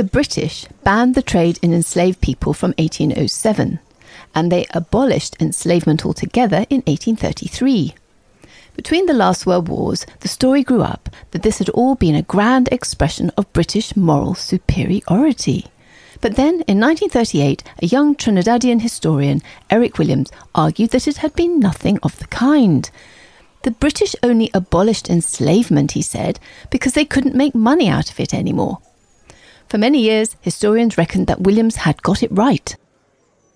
The British banned the trade in enslaved people from 1807, and they abolished enslavement altogether in 1833. Between the last world wars, the story grew up that this had all been a grand expression of British moral superiority. But then, in 1938, a young Trinidadian historian, Eric Williams, argued that it had been nothing of the kind. The British only abolished enslavement, he said, because they couldn't make money out of it anymore. For many years, historians reckoned that Williams had got it right.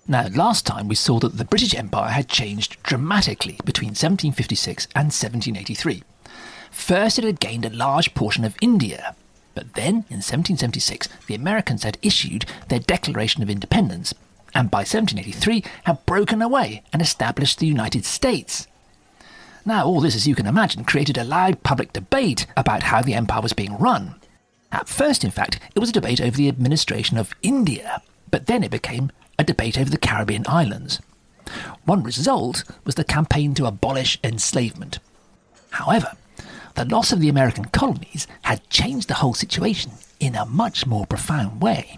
Now, last time we saw that the British Empire had changed dramatically between 1756 and 1783. First, it had gained a large portion of India, but then, in 1776, the Americans had issued their Declaration of Independence, and by 1783 had broken away and established the United States. Now, all this, as you can imagine, created a loud public debate about how the empire was being run. At first, in fact, it was a debate over the administration of India, but then it became a debate over the Caribbean islands. One result was the campaign to abolish enslavement. However, the loss of the American colonies had changed the whole situation in a much more profound way.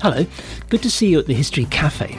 Hello, good to see you at the History Cafe.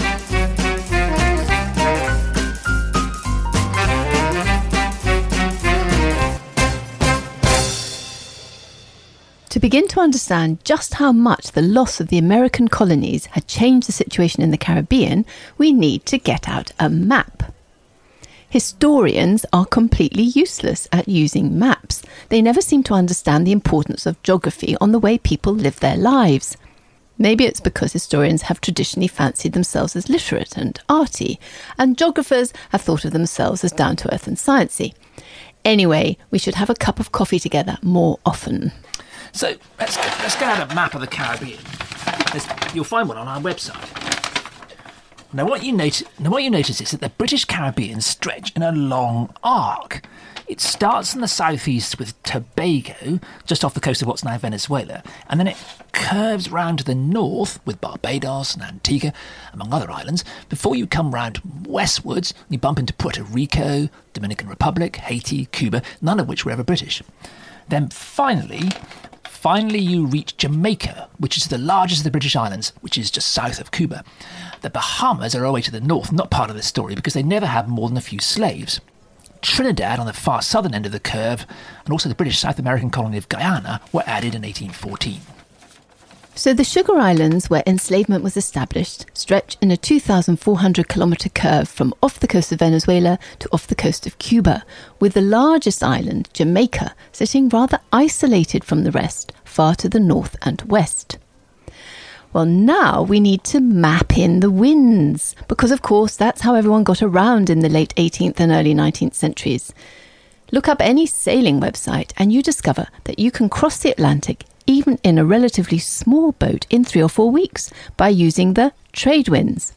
Begin to understand just how much the loss of the American colonies had changed the situation in the Caribbean, we need to get out a map. Historians are completely useless at using maps. They never seem to understand the importance of geography on the way people live their lives. Maybe it's because historians have traditionally fancied themselves as literate and arty, and geographers have thought of themselves as down to earth and sciencey. Anyway, we should have a cup of coffee together more often. So let's let's get out a map of the Caribbean. There's, you'll find one on our website. Now what you notice, now what you notice is that the British Caribbean stretch in a long arc. It starts in the southeast with Tobago, just off the coast of what's now Venezuela, and then it curves round to the north with Barbados and Antigua, among other islands, before you come round westwards, you bump into Puerto Rico, Dominican Republic, Haiti, Cuba, none of which were ever British. Then finally, Finally, you reach Jamaica, which is the largest of the British islands, which is just south of Cuba. The Bahamas are away to the north, not part of this story because they never had more than a few slaves. Trinidad on the far southern end of the curve, and also the British South American colony of Guyana were added in 1814. So the Sugar Islands, where enslavement was established, stretch in a 2,400 kilometre curve from off the coast of Venezuela to off the coast of Cuba, with the largest island, Jamaica, sitting rather isolated from the rest, far to the north and west. Well, now we need to map in the winds, because of course that's how everyone got around in the late 18th and early 19th centuries. Look up any sailing website and you discover that you can cross the Atlantic even in a relatively small boat in three or four weeks by using the trade winds.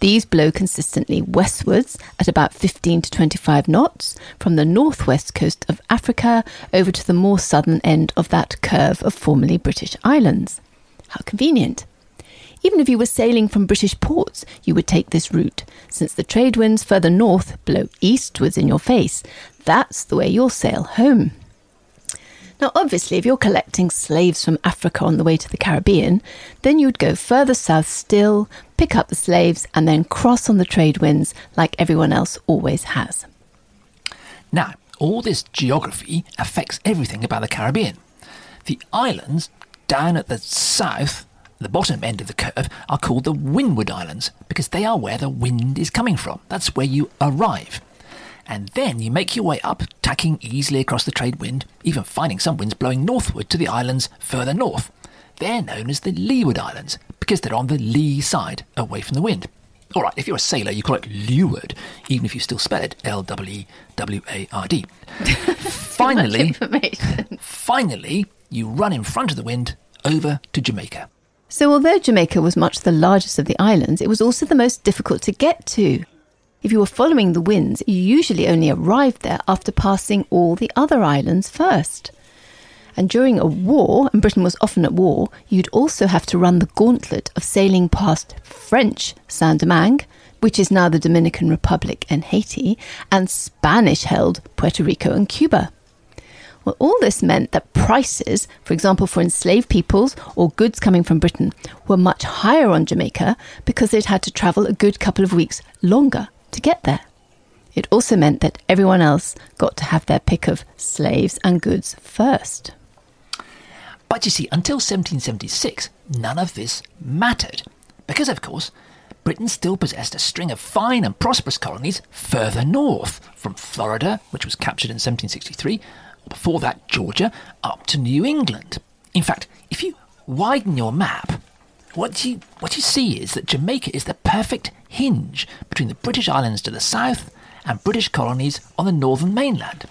These blow consistently westwards at about 15 to 25 knots from the northwest coast of Africa over to the more southern end of that curve of formerly British islands. How convenient! Even if you were sailing from British ports, you would take this route, since the trade winds further north blow eastwards in your face. That's the way you'll sail home. Now, obviously, if you're collecting slaves from Africa on the way to the Caribbean, then you'd go further south still, pick up the slaves, and then cross on the trade winds like everyone else always has. Now, all this geography affects everything about the Caribbean. The islands down at the south, the bottom end of the curve, are called the Windward Islands because they are where the wind is coming from. That's where you arrive and then you make your way up, tacking easily across the trade wind, even finding some winds blowing northward to the islands further north. They're known as the Leeward Islands because they're on the lee side, away from the wind. All right, if you're a sailor, you call it leeward, even if you still spell it L W W A R D. Finally, finally, you run in front of the wind over to Jamaica. So, although Jamaica was much the largest of the islands, it was also the most difficult to get to. If you were following the winds, you usually only arrived there after passing all the other islands first. And during a war, and Britain was often at war, you'd also have to run the gauntlet of sailing past French Saint Domingue, which is now the Dominican Republic and Haiti, and Spanish held Puerto Rico and Cuba. Well, all this meant that prices, for example, for enslaved peoples or goods coming from Britain, were much higher on Jamaica because they'd had to travel a good couple of weeks longer to get there. It also meant that everyone else got to have their pick of slaves and goods first. But you see, until 1776, none of this mattered. Because, of course, Britain still possessed a string of fine and prosperous colonies further north, from Florida, which was captured in 1763, before that, Georgia, up to New England. In fact, if you widen your map, what you, what you see is that Jamaica is the perfect hinge between the British Islands to the south and British colonies on the northern mainland.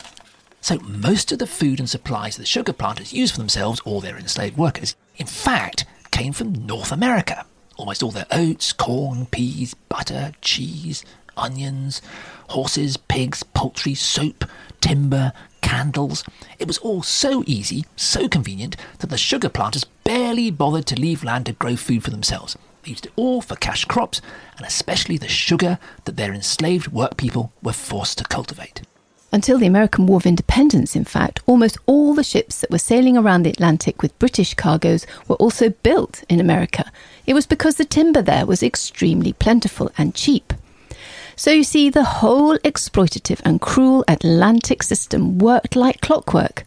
So most of the food and supplies the sugar planters used for themselves or their enslaved workers, in fact, came from North America. Almost all their oats, corn, peas, butter, cheese, onions, horses, pigs, poultry, soap, timber, candles. It was all so easy, so convenient, that the sugar planters barely bothered to leave land to grow food for themselves. Used it all for cash crops, and especially the sugar that their enslaved work people were forced to cultivate. Until the American War of Independence, in fact, almost all the ships that were sailing around the Atlantic with British cargoes were also built in America. It was because the timber there was extremely plentiful and cheap. So you see, the whole exploitative and cruel Atlantic system worked like clockwork.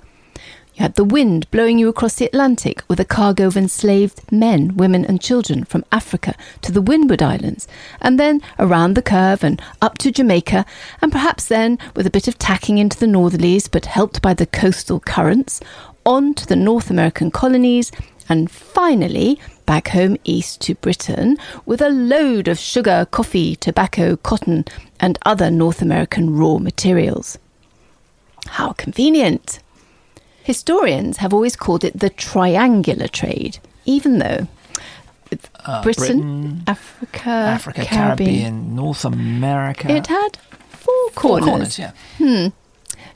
You had the wind blowing you across the Atlantic with a cargo of enslaved men, women, and children from Africa to the Windward Islands, and then around the curve and up to Jamaica, and perhaps then, with a bit of tacking into the northerlies, but helped by the coastal currents, on to the North American colonies, and finally back home east to Britain with a load of sugar, coffee, tobacco, cotton, and other North American raw materials. How convenient! Historians have always called it the triangular trade, even though Uh, Britain, Britain, Africa, Africa, Caribbean, North America. it had four corners. Four corners. yeah.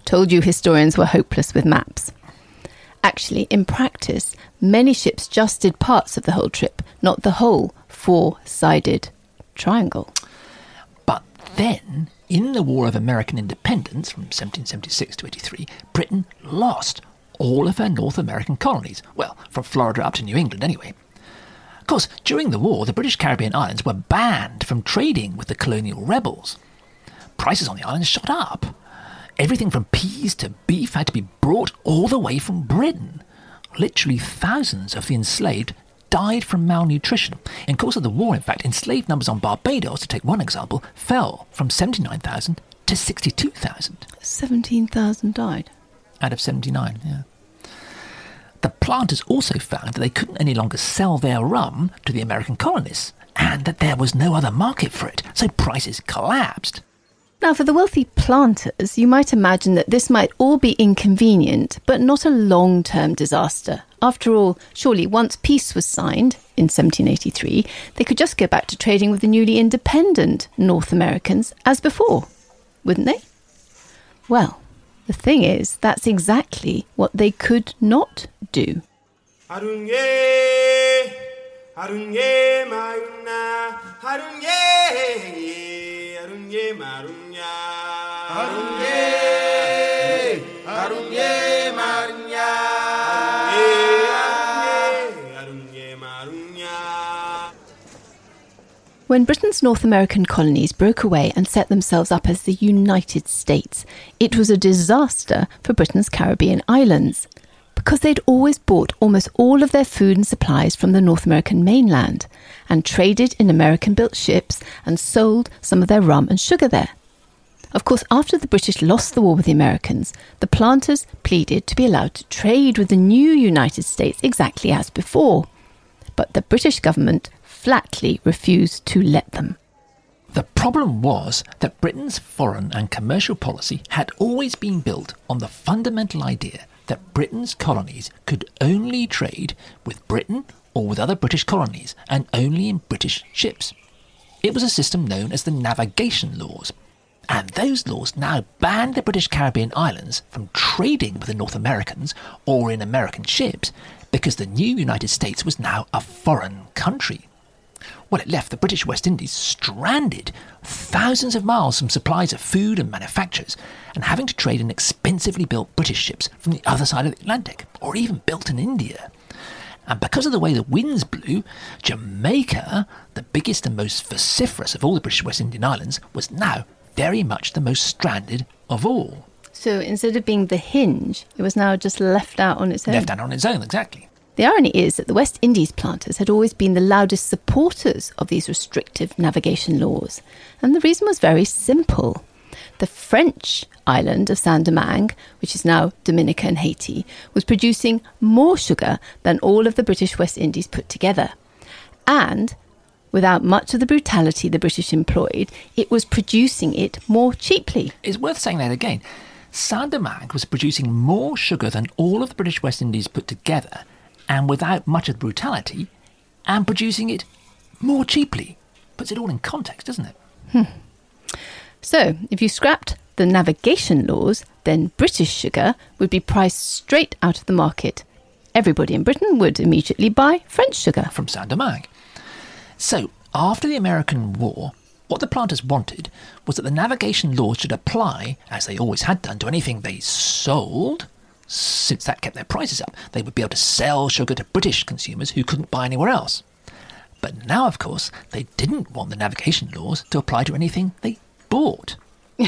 Told you historians were hopeless with maps. Actually, in practice, many ships just did parts of the whole trip, not the whole four sided triangle. But then, in the War of American Independence from 1776 to 83, Britain lost all of her North American colonies. Well, from Florida up to New England, anyway. Of course, during the war, the British Caribbean islands were banned from trading with the colonial rebels. Prices on the islands shot up. Everything from peas to beef had to be brought all the way from Britain. Literally thousands of the enslaved died from malnutrition. In course of the war, in fact, enslaved numbers on Barbados, to take one example, fell from 79,000 to 62,000 17,000 died. out of 79, yeah. The planters also found that they couldn't any longer sell their rum to the American colonists and that there was no other market for it, so prices collapsed. Now, for the wealthy planters, you might imagine that this might all be inconvenient, but not a long term disaster. After all, surely once peace was signed in 1783, they could just go back to trading with the newly independent North Americans as before, wouldn't they? Well, the thing is, that's exactly what they could not do. 하룬 When Britain's North American colonies broke away and set themselves up as the United States, it was a disaster for Britain's Caribbean islands because they'd always bought almost all of their food and supplies from the North American mainland and traded in American built ships and sold some of their rum and sugar there. Of course, after the British lost the war with the Americans, the planters pleaded to be allowed to trade with the new United States exactly as before. But the British government flatly refused to let them. The problem was that Britain's foreign and commercial policy had always been built on the fundamental idea that Britain's colonies could only trade with Britain or with other British colonies, and only in British ships. It was a system known as the Navigation Laws. And those laws now banned the British Caribbean islands from trading with the North Americans or in American ships because the new United States was now a foreign country. Well, it left the British West Indies stranded, thousands of miles from supplies of food and manufactures, and having to trade in expensively built British ships from the other side of the Atlantic, or even built in India. And because of the way the winds blew, Jamaica, the biggest and most vociferous of all the British West Indian islands, was now very much the most stranded of all. So instead of being the hinge, it was now just left out on its own. Left out on its own, exactly. The irony is that the West Indies planters had always been the loudest supporters of these restrictive navigation laws, and the reason was very simple. The French island of Saint Domingue, which is now Dominica and Haiti, was producing more sugar than all of the British West Indies put together. And without much of the brutality the British employed, it was producing it more cheaply. It's worth saying that again. Saint Domingue was producing more sugar than all of the British West Indies put together, and without much of the brutality, and producing it more cheaply. Puts it all in context, doesn't it? Hmm. So, if you scrapped the navigation laws, then British sugar would be priced straight out of the market. Everybody in Britain would immediately buy French sugar. from Saint Domingue. So, after the American War, what the planters wanted was that the navigation laws should apply, as they always had done, to anything they sold. Since that kept their prices up, they would be able to sell sugar to British consumers who couldn't buy anywhere else. But now, of course, they didn't want the navigation laws to apply to anything they bought.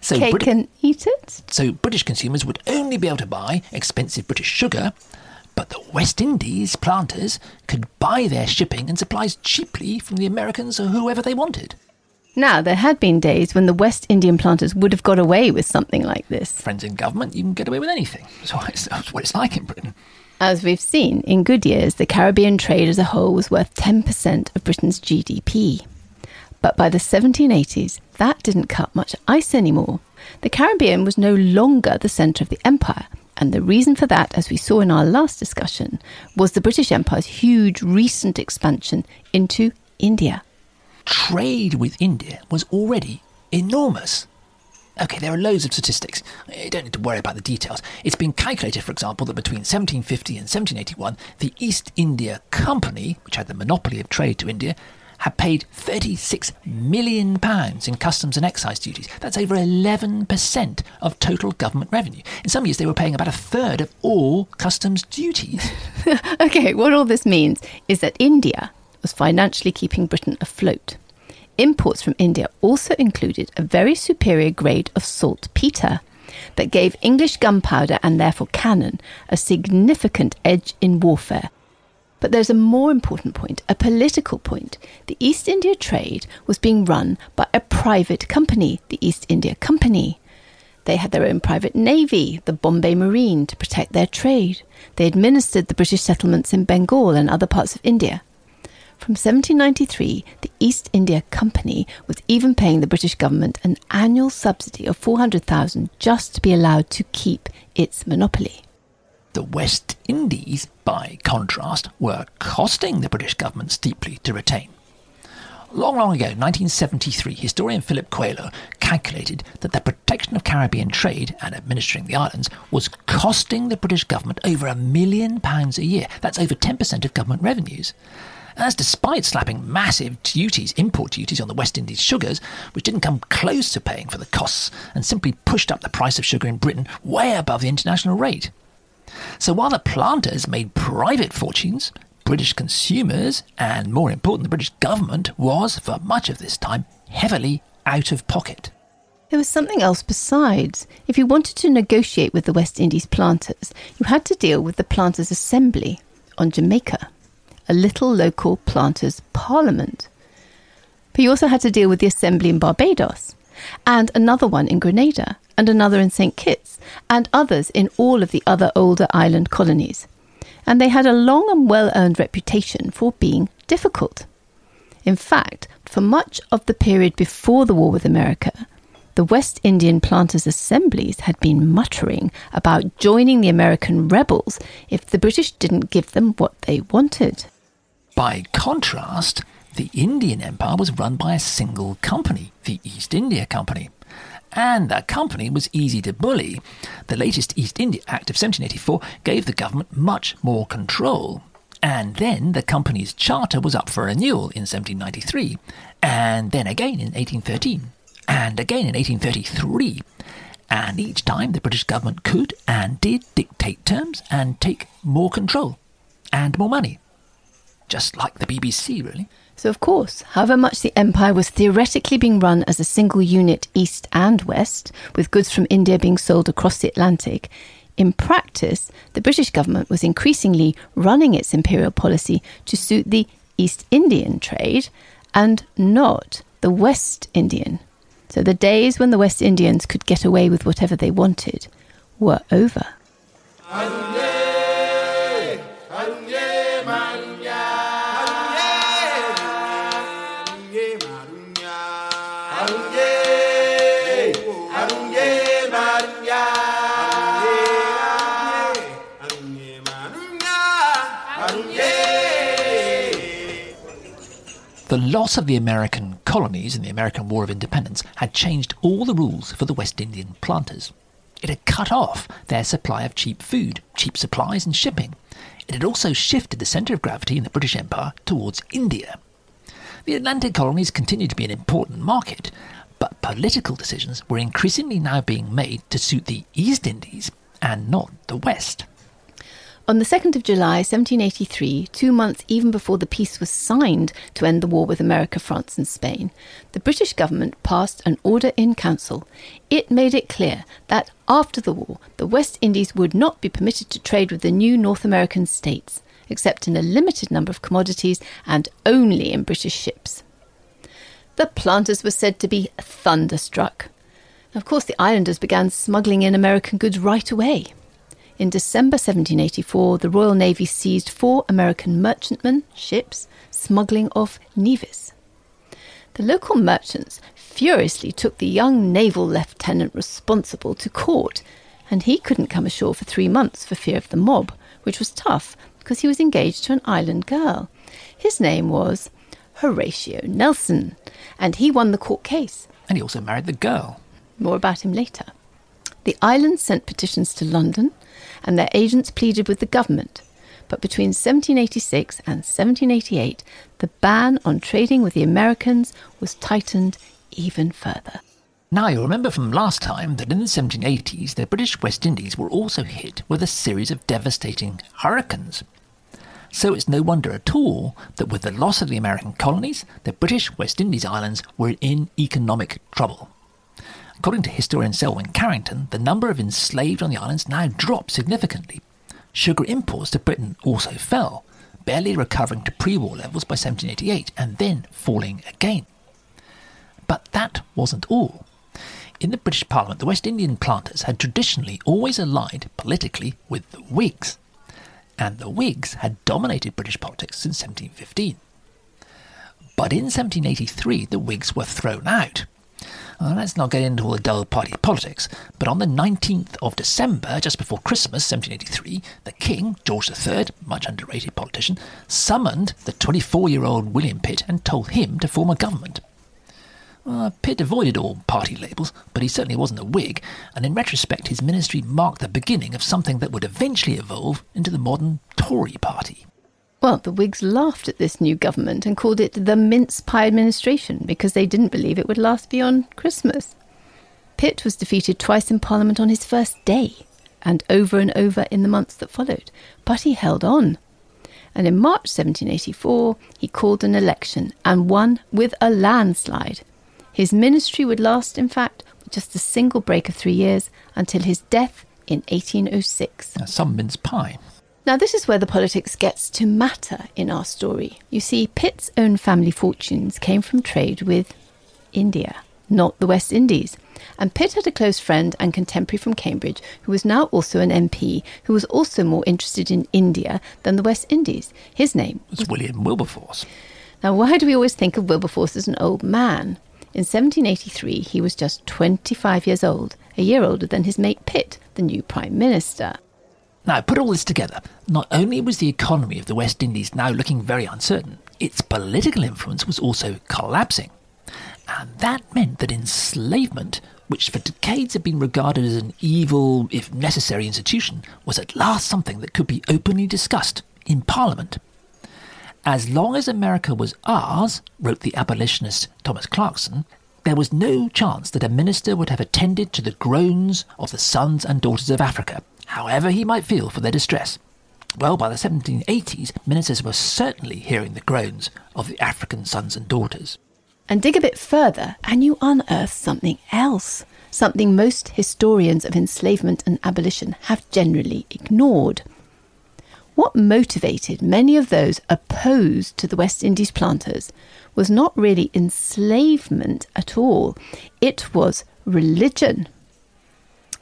So, Cake Brit- and eat it? so British consumers would only be able to buy expensive British sugar, but the West Indies planters could buy their shipping and supplies cheaply from the Americans or whoever they wanted. Now, there had been days when the West Indian planters would have got away with something like this. Friends in government, you can get away with anything. It's, that's what it's like in Britain. As we've seen, in good years, the Caribbean trade as a whole was worth 10% of Britain's GDP. But by the 1780s, that didn't cut much ice anymore. The Caribbean was no longer the centre of the empire, and the reason for that, as we saw in our last discussion, was the British Empire's huge recent expansion into India. Trade with India was already enormous. Okay, there are loads of statistics. You don't need to worry about the details. It's been calculated, for example, that between 1750 and 1781, the East India Company, which had the monopoly of trade to India, had paid 36 million pounds in customs and excise duties. That's over 11% of total government revenue. In some years, they were paying about a third of all customs duties. Okay, what all this means is that India was financially keeping Britain afloat. Imports from India also included a very superior grade of saltpeter that gave English gunpowder and therefore cannon a significant edge in warfare. But there's a more important point, a political point. The East India trade was being run by a private company, the East India Company. They had their own private navy, the Bombay Marine, to protect their trade. They administered the British settlements in Bengal and other parts of India. From 1793, the East India Company was even paying the British government an annual subsidy of 400,000 just to be allowed to keep its monopoly. The West Indies, by contrast, were costing the British government steeply to retain. Long, long ago, 1973, historian Philip Coelho calculated that the protection of Caribbean trade and administering the islands was costing the British government over a million pounds a year. That's over 10% of government revenues. And that's despite slapping massive duties, import duties on the West Indies sugars, which didn't come close to paying for the costs and simply pushed up the price of sugar in Britain way above the international rate. So while the planters made private fortunes, British consumers, and more important, the British government, was, for much of this time, heavily out of pocket. There was something else besides. If you wanted to negotiate with the West Indies planters, you had to deal with the Planters' Assembly on Jamaica, a little local planters' parliament. But he also had to deal with the Assembly in Barbados, and another one in Grenada, and another in St. Kitts, and others in all of the other older island colonies. And they had a long and well earned reputation for being difficult. In fact, for much of the period before the war with America, the West Indian planters' assemblies had been muttering about joining the American rebels if the British didn't give them what they wanted. By contrast, the Indian Empire was run by a single company, the East India Company. And that company was easy to bully. The latest East India Act of 1784 gave the government much more control. And then the company's charter was up for renewal in 1793, and then again in 1813, and again in 1833. And each time the British government could and did dictate terms and take more control and more money. Just like the BBC, really. So, of course, however much the empire was theoretically being run as a single unit east and west, with goods from India being sold across the Atlantic, in practice, the British government was increasingly running its imperial policy to suit the East Indian trade and not the West Indian. So the days when the West Indians could get away with whatever they wanted were over. The loss of the American colonies in the American War of Independence had changed all the rules for the West Indian planters. It had cut off their supply of cheap food, cheap supplies, and shipping. It had also shifted the centre of gravity in the British Empire towards India. The Atlantic colonies continued to be an important market, but political decisions were increasingly now being made to suit the East Indies and not the West. On the 2nd of July 1783, two months even before the peace was signed to end the war with America, France, and Spain, the British government passed an order in council. It made it clear that after the war, the West Indies would not be permitted to trade with the new North American states, except in a limited number of commodities and only in British ships. The planters were said to be thunderstruck. Of course, the islanders began smuggling in American goods right away. In December 1784, the Royal Navy seized four American merchantmen ships smuggling off Nevis. The local merchants furiously took the young naval lieutenant responsible to court, and he couldn't come ashore for three months for fear of the mob, which was tough because he was engaged to an island girl. His name was Horatio Nelson, and he won the court case. And he also married the girl. More about him later. The islands sent petitions to London, and their agents pleaded with the government. But between 1786 and 1788, the ban on trading with the Americans was tightened even further. Now, you'll remember from last time that in the 1780s, the British West Indies were also hit with a series of devastating hurricanes. So it's no wonder at all that with the loss of the American colonies, the British West Indies islands were in economic trouble. According to historian Selwyn Carrington, the number of enslaved on the islands now dropped significantly. Sugar imports to Britain also fell, barely recovering to pre war levels by 1788 and then falling again. But that wasn't all. In the British Parliament, the West Indian planters had traditionally always allied politically with the Whigs, and the Whigs had dominated British politics since 1715. But in 1783, the Whigs were thrown out. Well, let's not get into all the dull party politics, but on the 19th of December, just before Christmas 1783, the King, George III, much underrated politician, summoned the 24 year old William Pitt and told him to form a government. Uh, Pitt avoided all party labels, but he certainly wasn't a Whig, and in retrospect, his ministry marked the beginning of something that would eventually evolve into the modern Tory party. Well, the Whigs laughed at this new government and called it the mince pie administration because they didn't believe it would last beyond Christmas. Pitt was defeated twice in Parliament on his first day and over and over in the months that followed, but he held on. And in March 1784, he called an election and won with a landslide. His ministry would last, in fact, just a single break of three years until his death in 1806. Now, some mince pie. Now, this is where the politics gets to matter in our story. You see, Pitt's own family fortunes came from trade with India, not the West Indies. And Pitt had a close friend and contemporary from Cambridge who was now also an MP who was also more interested in India than the West Indies. His name was William Wilberforce. Now, why do we always think of Wilberforce as an old man? In 1783, he was just 25 years old, a year older than his mate Pitt, the new Prime Minister. Now, put all this together, not only was the economy of the West Indies now looking very uncertain, its political influence was also collapsing. And that meant that enslavement, which for decades had been regarded as an evil, if necessary, institution, was at last something that could be openly discussed in Parliament. As long as America was ours, wrote the abolitionist Thomas Clarkson, there was no chance that a minister would have attended to the groans of the sons and daughters of Africa, however he might feel for their distress. Well, by the 1780s, ministers were certainly hearing the groans of the African sons and daughters. And dig a bit further, and you unearth something else, something most historians of enslavement and abolition have generally ignored. What motivated many of those opposed to the West Indies planters was not really enslavement at all, it was religion.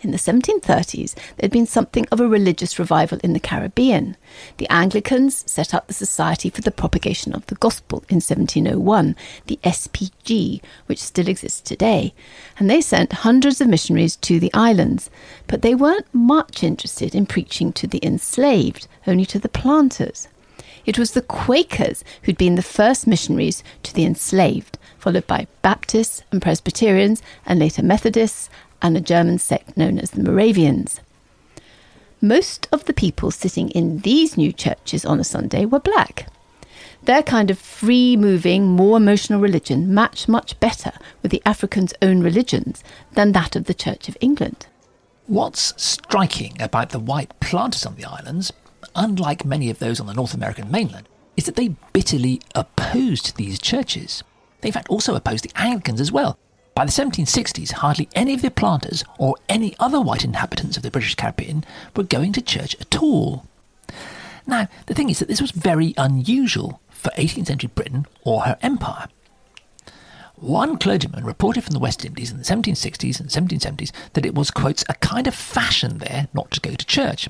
In the 1730s, there had been something of a religious revival in the Caribbean. The Anglicans set up the Society for the Propagation of the Gospel in 1701, the SPG, which still exists today, and they sent hundreds of missionaries to the islands. But they weren't much interested in preaching to the enslaved, only to the planters. It was the Quakers who'd been the first missionaries to the enslaved, followed by Baptists and Presbyterians, and later Methodists and a German sect known as the Moravians. Most of the people sitting in these new churches on a Sunday were black. Their kind of free moving, more emotional religion matched much better with the Africans' own religions than that of the Church of England. What's striking about the white planters on the islands, unlike many of those on the North American mainland, is that they bitterly opposed these churches. They, in fact, also opposed the Anglicans as well, by the 1760s, hardly any of the planters or any other white inhabitants of the British Caribbean were going to church at all. Now, the thing is that this was very unusual for 18th century Britain or her empire. One clergyman reported from the West Indies in the 1760s and 1770s that it was, quotes, a kind of fashion there not to go to church.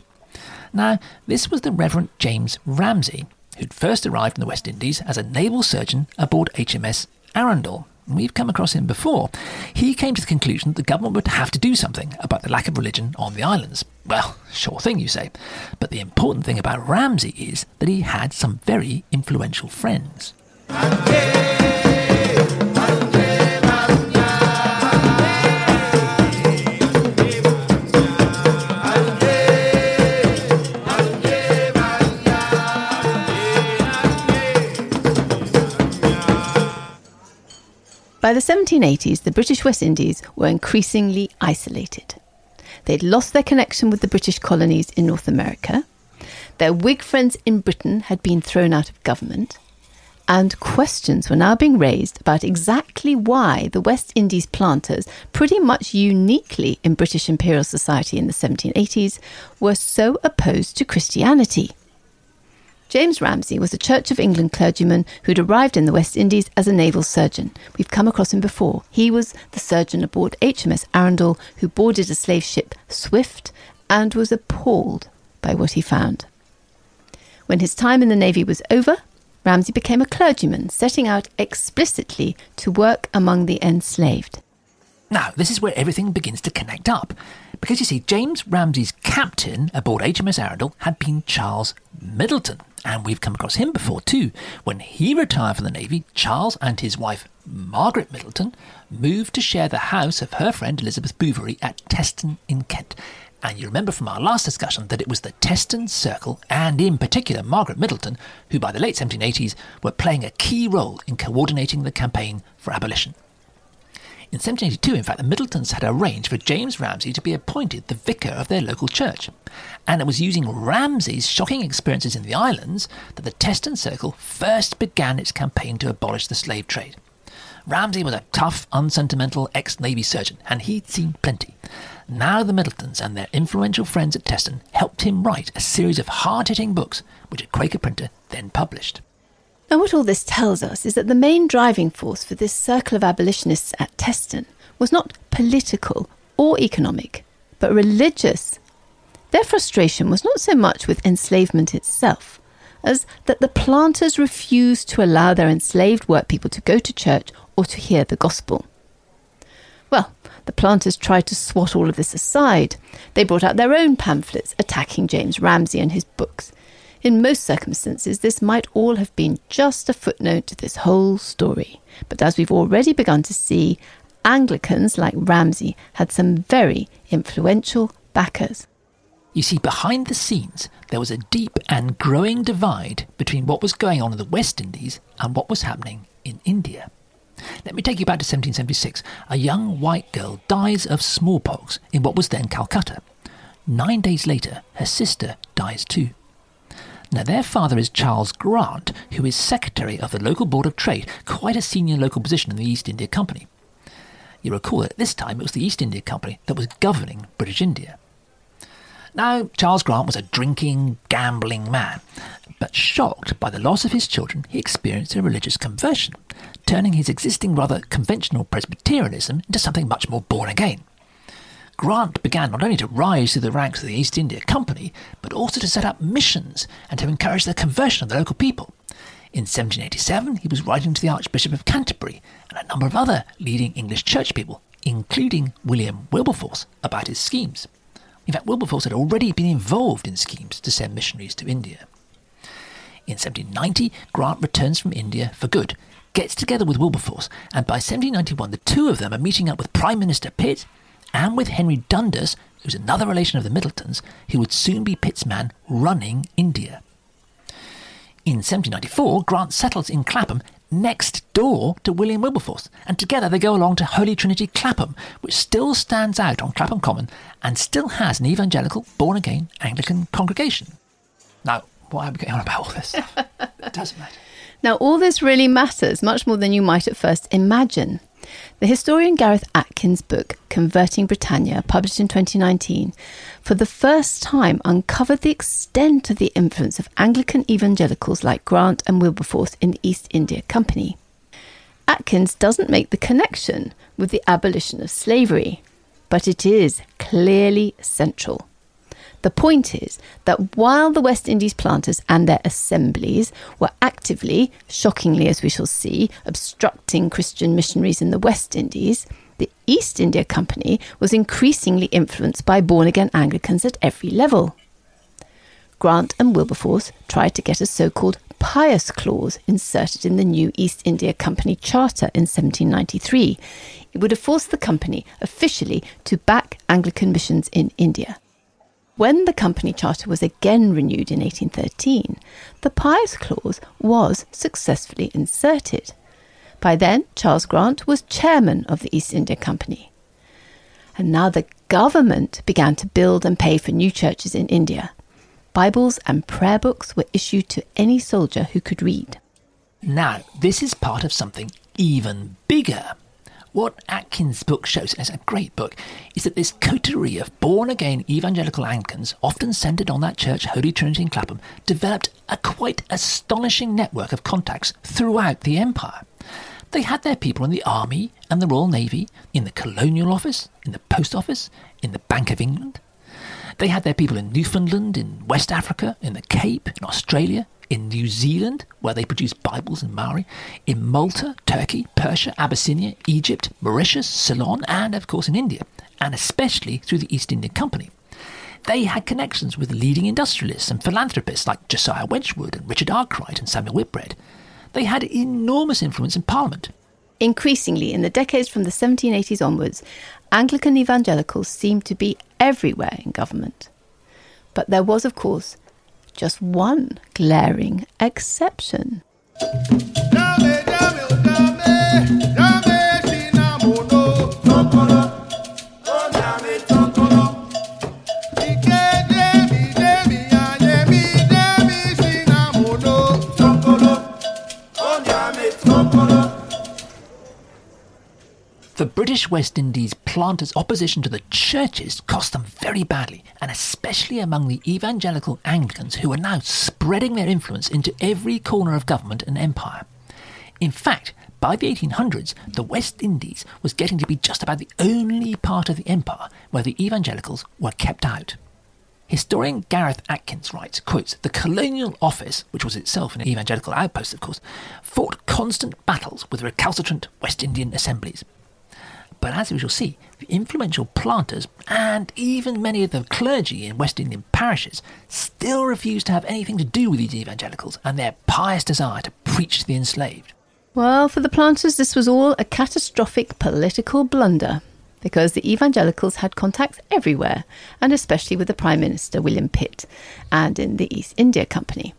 Now, this was the Reverend James Ramsay, who'd first arrived in the West Indies as a naval surgeon aboard HMS Arundel we've come across him before, he came to the conclusion that the government would have to do something about the lack of religion on the islands. Well, sure thing, you say. But the important thing about Ramsay is that he had some very influential friends. By the 1780s, the British West Indies were increasingly isolated. They'd lost their connection with the British colonies in North America. Their Whig friends in Britain had been thrown out of government. And questions were now being raised about exactly why the West Indies planters, pretty much uniquely in British imperial society in the 1780s, were so opposed to Christianity. James Ramsay was a Church of England clergyman who'd arrived in the West Indies as a naval surgeon. We've come across him before. He was the surgeon aboard HMS Arundel who boarded a slave ship, Swift, and was appalled by what he found. When his time in the Navy was over, Ramsay became a clergyman, setting out explicitly to work among the enslaved. Now, this is where everything begins to connect up. Because you see, James Ramsay's captain aboard HMS Arundel had been Charles Middleton, and we've come across him before too. When he retired from the Navy, Charles and his wife Margaret Middleton moved to share the house of her friend Elizabeth Bouverie at Teston in Kent. And you remember from our last discussion that it was the Teston Circle, and in particular Margaret Middleton, who by the late 1780s were playing a key role in coordinating the campaign for abolition. In 1782, in fact, the Middletons had arranged for James Ramsay to be appointed the vicar of their local church. And it was using Ramsay's shocking experiences in the islands that the Teston Circle first began its campaign to abolish the slave trade. Ramsay was a tough, unsentimental ex Navy surgeon, and he'd seen plenty. Now the Middletons and their influential friends at Teston helped him write a series of hard hitting books, which a Quaker printer then published. Now, what all this tells us is that the main driving force for this circle of abolitionists at Teston was not political or economic, but religious. Their frustration was not so much with enslavement itself as that the planters refused to allow their enslaved workpeople to go to church or to hear the gospel. Well, the planters tried to swat all of this aside. They brought out their own pamphlets attacking James Ramsay and his books. In most circumstances, this might all have been just a footnote to this whole story. But as we've already begun to see, Anglicans like Ramsay had some very influential backers. You see, behind the scenes, there was a deep and growing divide between what was going on in the West Indies and what was happening in India. Let me take you back to 1776. A young white girl dies of smallpox in what was then Calcutta. Nine days later, her sister dies too. Now, their father is Charles Grant, who is secretary of the local board of trade, quite a senior local position in the East India Company. You recall that at this time it was the East India Company that was governing British India. Now, Charles Grant was a drinking, gambling man, but shocked by the loss of his children, he experienced a religious conversion, turning his existing rather conventional Presbyterianism into something much more born again. Grant began not only to rise through the ranks of the East India Company, but also to set up missions and to encourage the conversion of the local people. In 1787, he was writing to the Archbishop of Canterbury and a number of other leading English church people, including William Wilberforce, about his schemes. In fact, Wilberforce had already been involved in schemes to send missionaries to India. In 1790, Grant returns from India for good, gets together with Wilberforce, and by 1791, the two of them are meeting up with Prime Minister Pitt and with Henry Dundas, who's another relation of the Middletons, who would soon be Pitt's man running India. In 1794, Grant settles in Clapham next door to William Wilberforce, and together they go along to Holy Trinity Clapham, which still stands out on Clapham Common and still has an evangelical, born again Anglican congregation. Now, why are we going on about all this it doesn't matter. Now, all this really matters much more than you might at first imagine. The historian Gareth Atkins' book, Converting Britannia, published in 2019, for the first time uncovered the extent of the influence of Anglican evangelicals like Grant and Wilberforce in the East India Company. Atkins doesn't make the connection with the abolition of slavery, but it is clearly central. The point is that while the West Indies planters and their assemblies were actively, shockingly as we shall see, obstructing Christian missionaries in the West Indies, the East India Company was increasingly influenced by born again Anglicans at every level. Grant and Wilberforce tried to get a so called pious clause inserted in the new East India Company Charter in 1793. It would have forced the company officially to back Anglican missions in India. When the company charter was again renewed in 1813, the pious clause was successfully inserted. By then, Charles Grant was chairman of the East India Company. And now the government began to build and pay for new churches in India. Bibles and prayer books were issued to any soldier who could read. Now, this is part of something even bigger. What Atkins' book shows, and it's a great book, is that this coterie of born again evangelical Anglicans, often centred on that church, Holy Trinity in Clapham, developed a quite astonishing network of contacts throughout the empire. They had their people in the army and the Royal Navy, in the Colonial Office, in the Post Office, in the Bank of England. They had their people in Newfoundland, in West Africa, in the Cape, in Australia, in New Zealand, where they produce Bibles in Maori, in Malta, Turkey, Persia, Abyssinia, Egypt, Mauritius, Ceylon, and of course in India, and especially through the East India Company. They had connections with leading industrialists and philanthropists like Josiah Wedgwood and Richard Arkwright and Samuel Whitbread. They had enormous influence in Parliament. Increasingly, in the decades from the 1780s onwards, Anglican evangelicals seemed to be everywhere in government. But there was, of course, just one glaring exception. Dame, The British West Indies planters' opposition to the churches cost them very badly, and especially among the evangelical Anglicans who were now spreading their influence into every corner of government and empire. In fact, by the 1800s, the West Indies was getting to be just about the only part of the empire where the evangelicals were kept out. Historian Gareth Atkins writes, The Colonial Office, which was itself an evangelical outpost, of course, fought constant battles with recalcitrant West Indian assemblies. But as we shall see, the influential planters and even many of the clergy in West Indian parishes still refused to have anything to do with these evangelicals and their pious desire to preach to the enslaved. Well, for the planters, this was all a catastrophic political blunder because the evangelicals had contacts everywhere, and especially with the Prime Minister, William Pitt, and in the East India Company.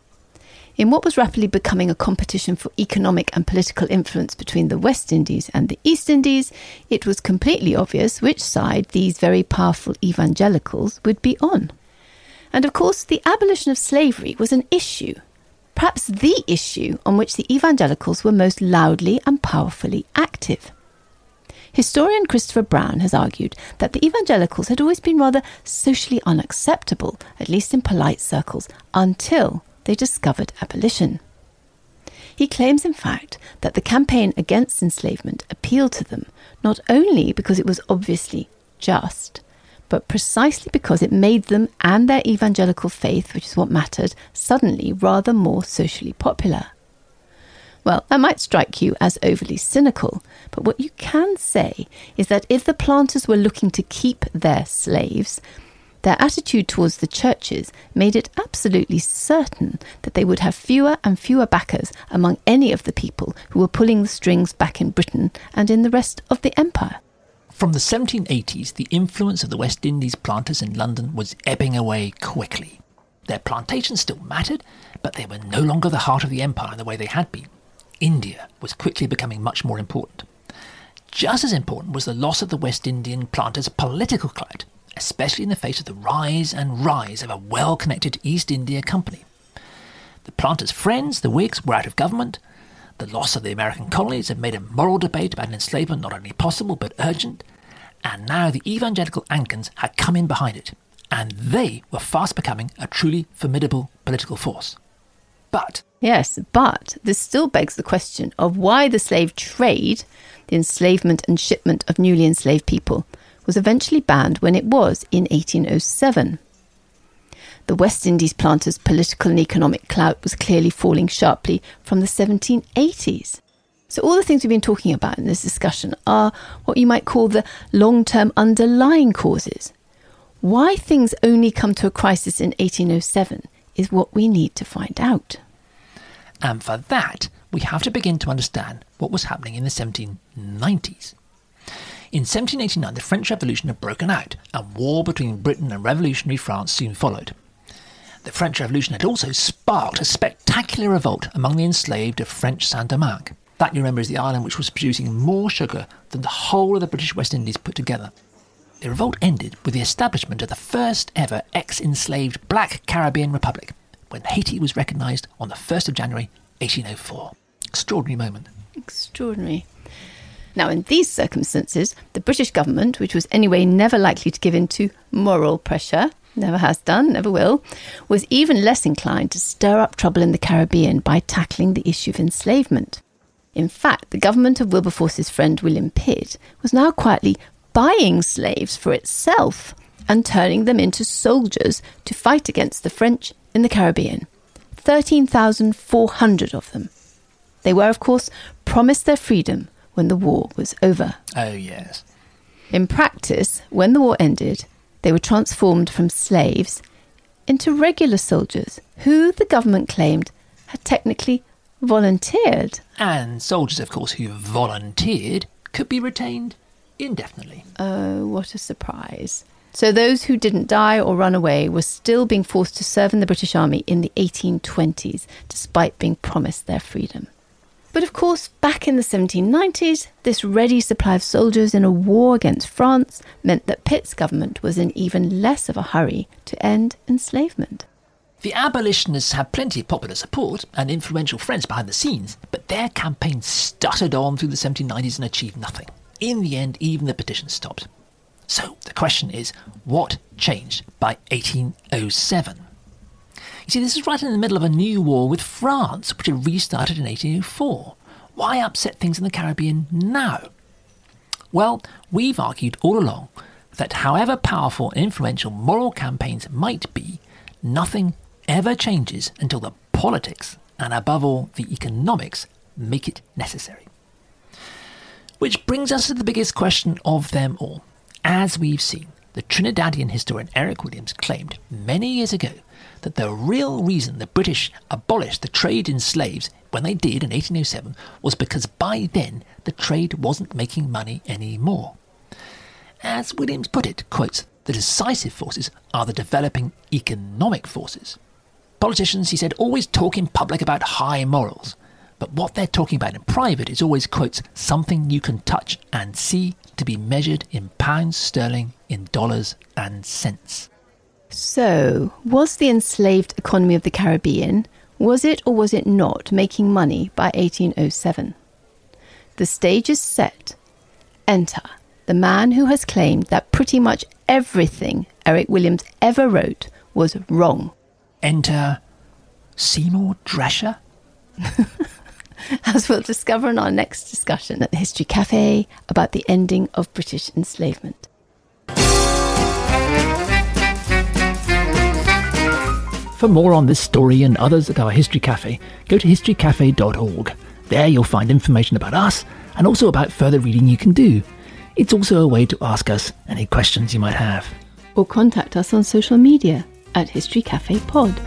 In what was rapidly becoming a competition for economic and political influence between the West Indies and the East Indies, it was completely obvious which side these very powerful evangelicals would be on. And of course, the abolition of slavery was an issue, perhaps the issue on which the evangelicals were most loudly and powerfully active. Historian Christopher Brown has argued that the evangelicals had always been rather socially unacceptable, at least in polite circles, until they discovered abolition. He claims, in fact, that the campaign against enslavement appealed to them not only because it was obviously just, but precisely because it made them and their evangelical faith, which is what mattered, suddenly rather more socially popular. Well, that might strike you as overly cynical, but what you can say is that if the planters were looking to keep their slaves, their attitude towards the churches made it absolutely certain that they would have fewer and fewer backers among any of the people who were pulling the strings back in Britain and in the rest of the empire. From the 1780s, the influence of the West Indies planters in London was ebbing away quickly. Their plantations still mattered, but they were no longer the heart of the empire in the way they had been. India was quickly becoming much more important. Just as important was the loss of the West Indian planters' political clout, especially in the face of the rise and rise of a well connected East India Company. The planters' friends, the Whigs, were out of government. The loss of the American colonies had made a moral debate about enslavement not only possible but urgent. And now the evangelical Anglicans had come in behind it, and they were fast becoming a truly formidable political force. But Yes, but this still begs the question of why the slave trade, the enslavement and shipment of newly enslaved people, was eventually banned when it was in 1807. The West Indies planters' political and economic clout was clearly falling sharply from the 1780s. So, all the things we've been talking about in this discussion are what you might call the long term underlying causes. Why things only come to a crisis in 1807 is what we need to find out. And for that, we have to begin to understand what was happening in the 1790s. In 1789, the French Revolution had broken out, and war between Britain and revolutionary France soon followed. The French Revolution had also sparked a spectacular revolt among the enslaved of French Saint Domingue. That, you remember, is the island which was producing more sugar than the whole of the British West Indies put together. The revolt ended with the establishment of the first ever ex enslaved Black Caribbean Republic, when Haiti was recognised on the 1st of January 1804. Extraordinary moment. Extraordinary. Now, in these circumstances, the British government, which was anyway never likely to give in to moral pressure, never has done, never will, was even less inclined to stir up trouble in the Caribbean by tackling the issue of enslavement. In fact, the government of Wilberforce's friend William Pitt was now quietly buying slaves for itself and turning them into soldiers to fight against the French in the Caribbean. 13,400 of them. They were, of course, promised their freedom when the war was over. Oh, yes. In practice, when the war ended, they were transformed from slaves into regular soldiers who the government claimed had technically volunteered. And soldiers, of course, who volunteered could be retained indefinitely. Oh, what a surprise. So those who didn't die or run away were still being forced to serve in the British Army in the 1820s, despite being promised their freedom. But of course, back in the 1790s, this ready supply of soldiers in a war against France meant that Pitt's government was in even less of a hurry to end enslavement. The abolitionists had plenty of popular support and influential friends behind the scenes, but their campaign stuttered on through the 1790s and achieved nothing. In the end, even the petitions stopped. So the question is, what changed by 1807? You see, this is right in the middle of a new war with France, which had restarted in 1804. Why upset things in the Caribbean now? Well, we've argued all along that however powerful and influential moral campaigns might be, nothing ever changes until the politics and above all the economics make it necessary. Which brings us to the biggest question of them all. As we've seen, the Trinidadian historian Eric Williams claimed many years ago that the real reason the British abolished the trade in slaves when they did in 1807 was because by then the trade wasn't making money anymore. As Williams put it, quotes, the decisive forces are the developing economic forces. Politicians, he said, always talk in public about high morals, but what they're talking about in private is always, quotes, something you can touch and see to be measured in pounds sterling, in dollars and cents. So, was the enslaved economy of the Caribbean, was it or was it not making money by 1807? The stage is set. Enter the man who has claimed that pretty much everything Eric Williams ever wrote was wrong. Enter Seymour Drescher? As we'll discover in our next discussion at the History Cafe about the ending of British enslavement. For more on this story and others at our History Cafe, go to historycafe.org. There you'll find information about us and also about further reading you can do. It's also a way to ask us any questions you might have. Or contact us on social media at History Cafe Pod.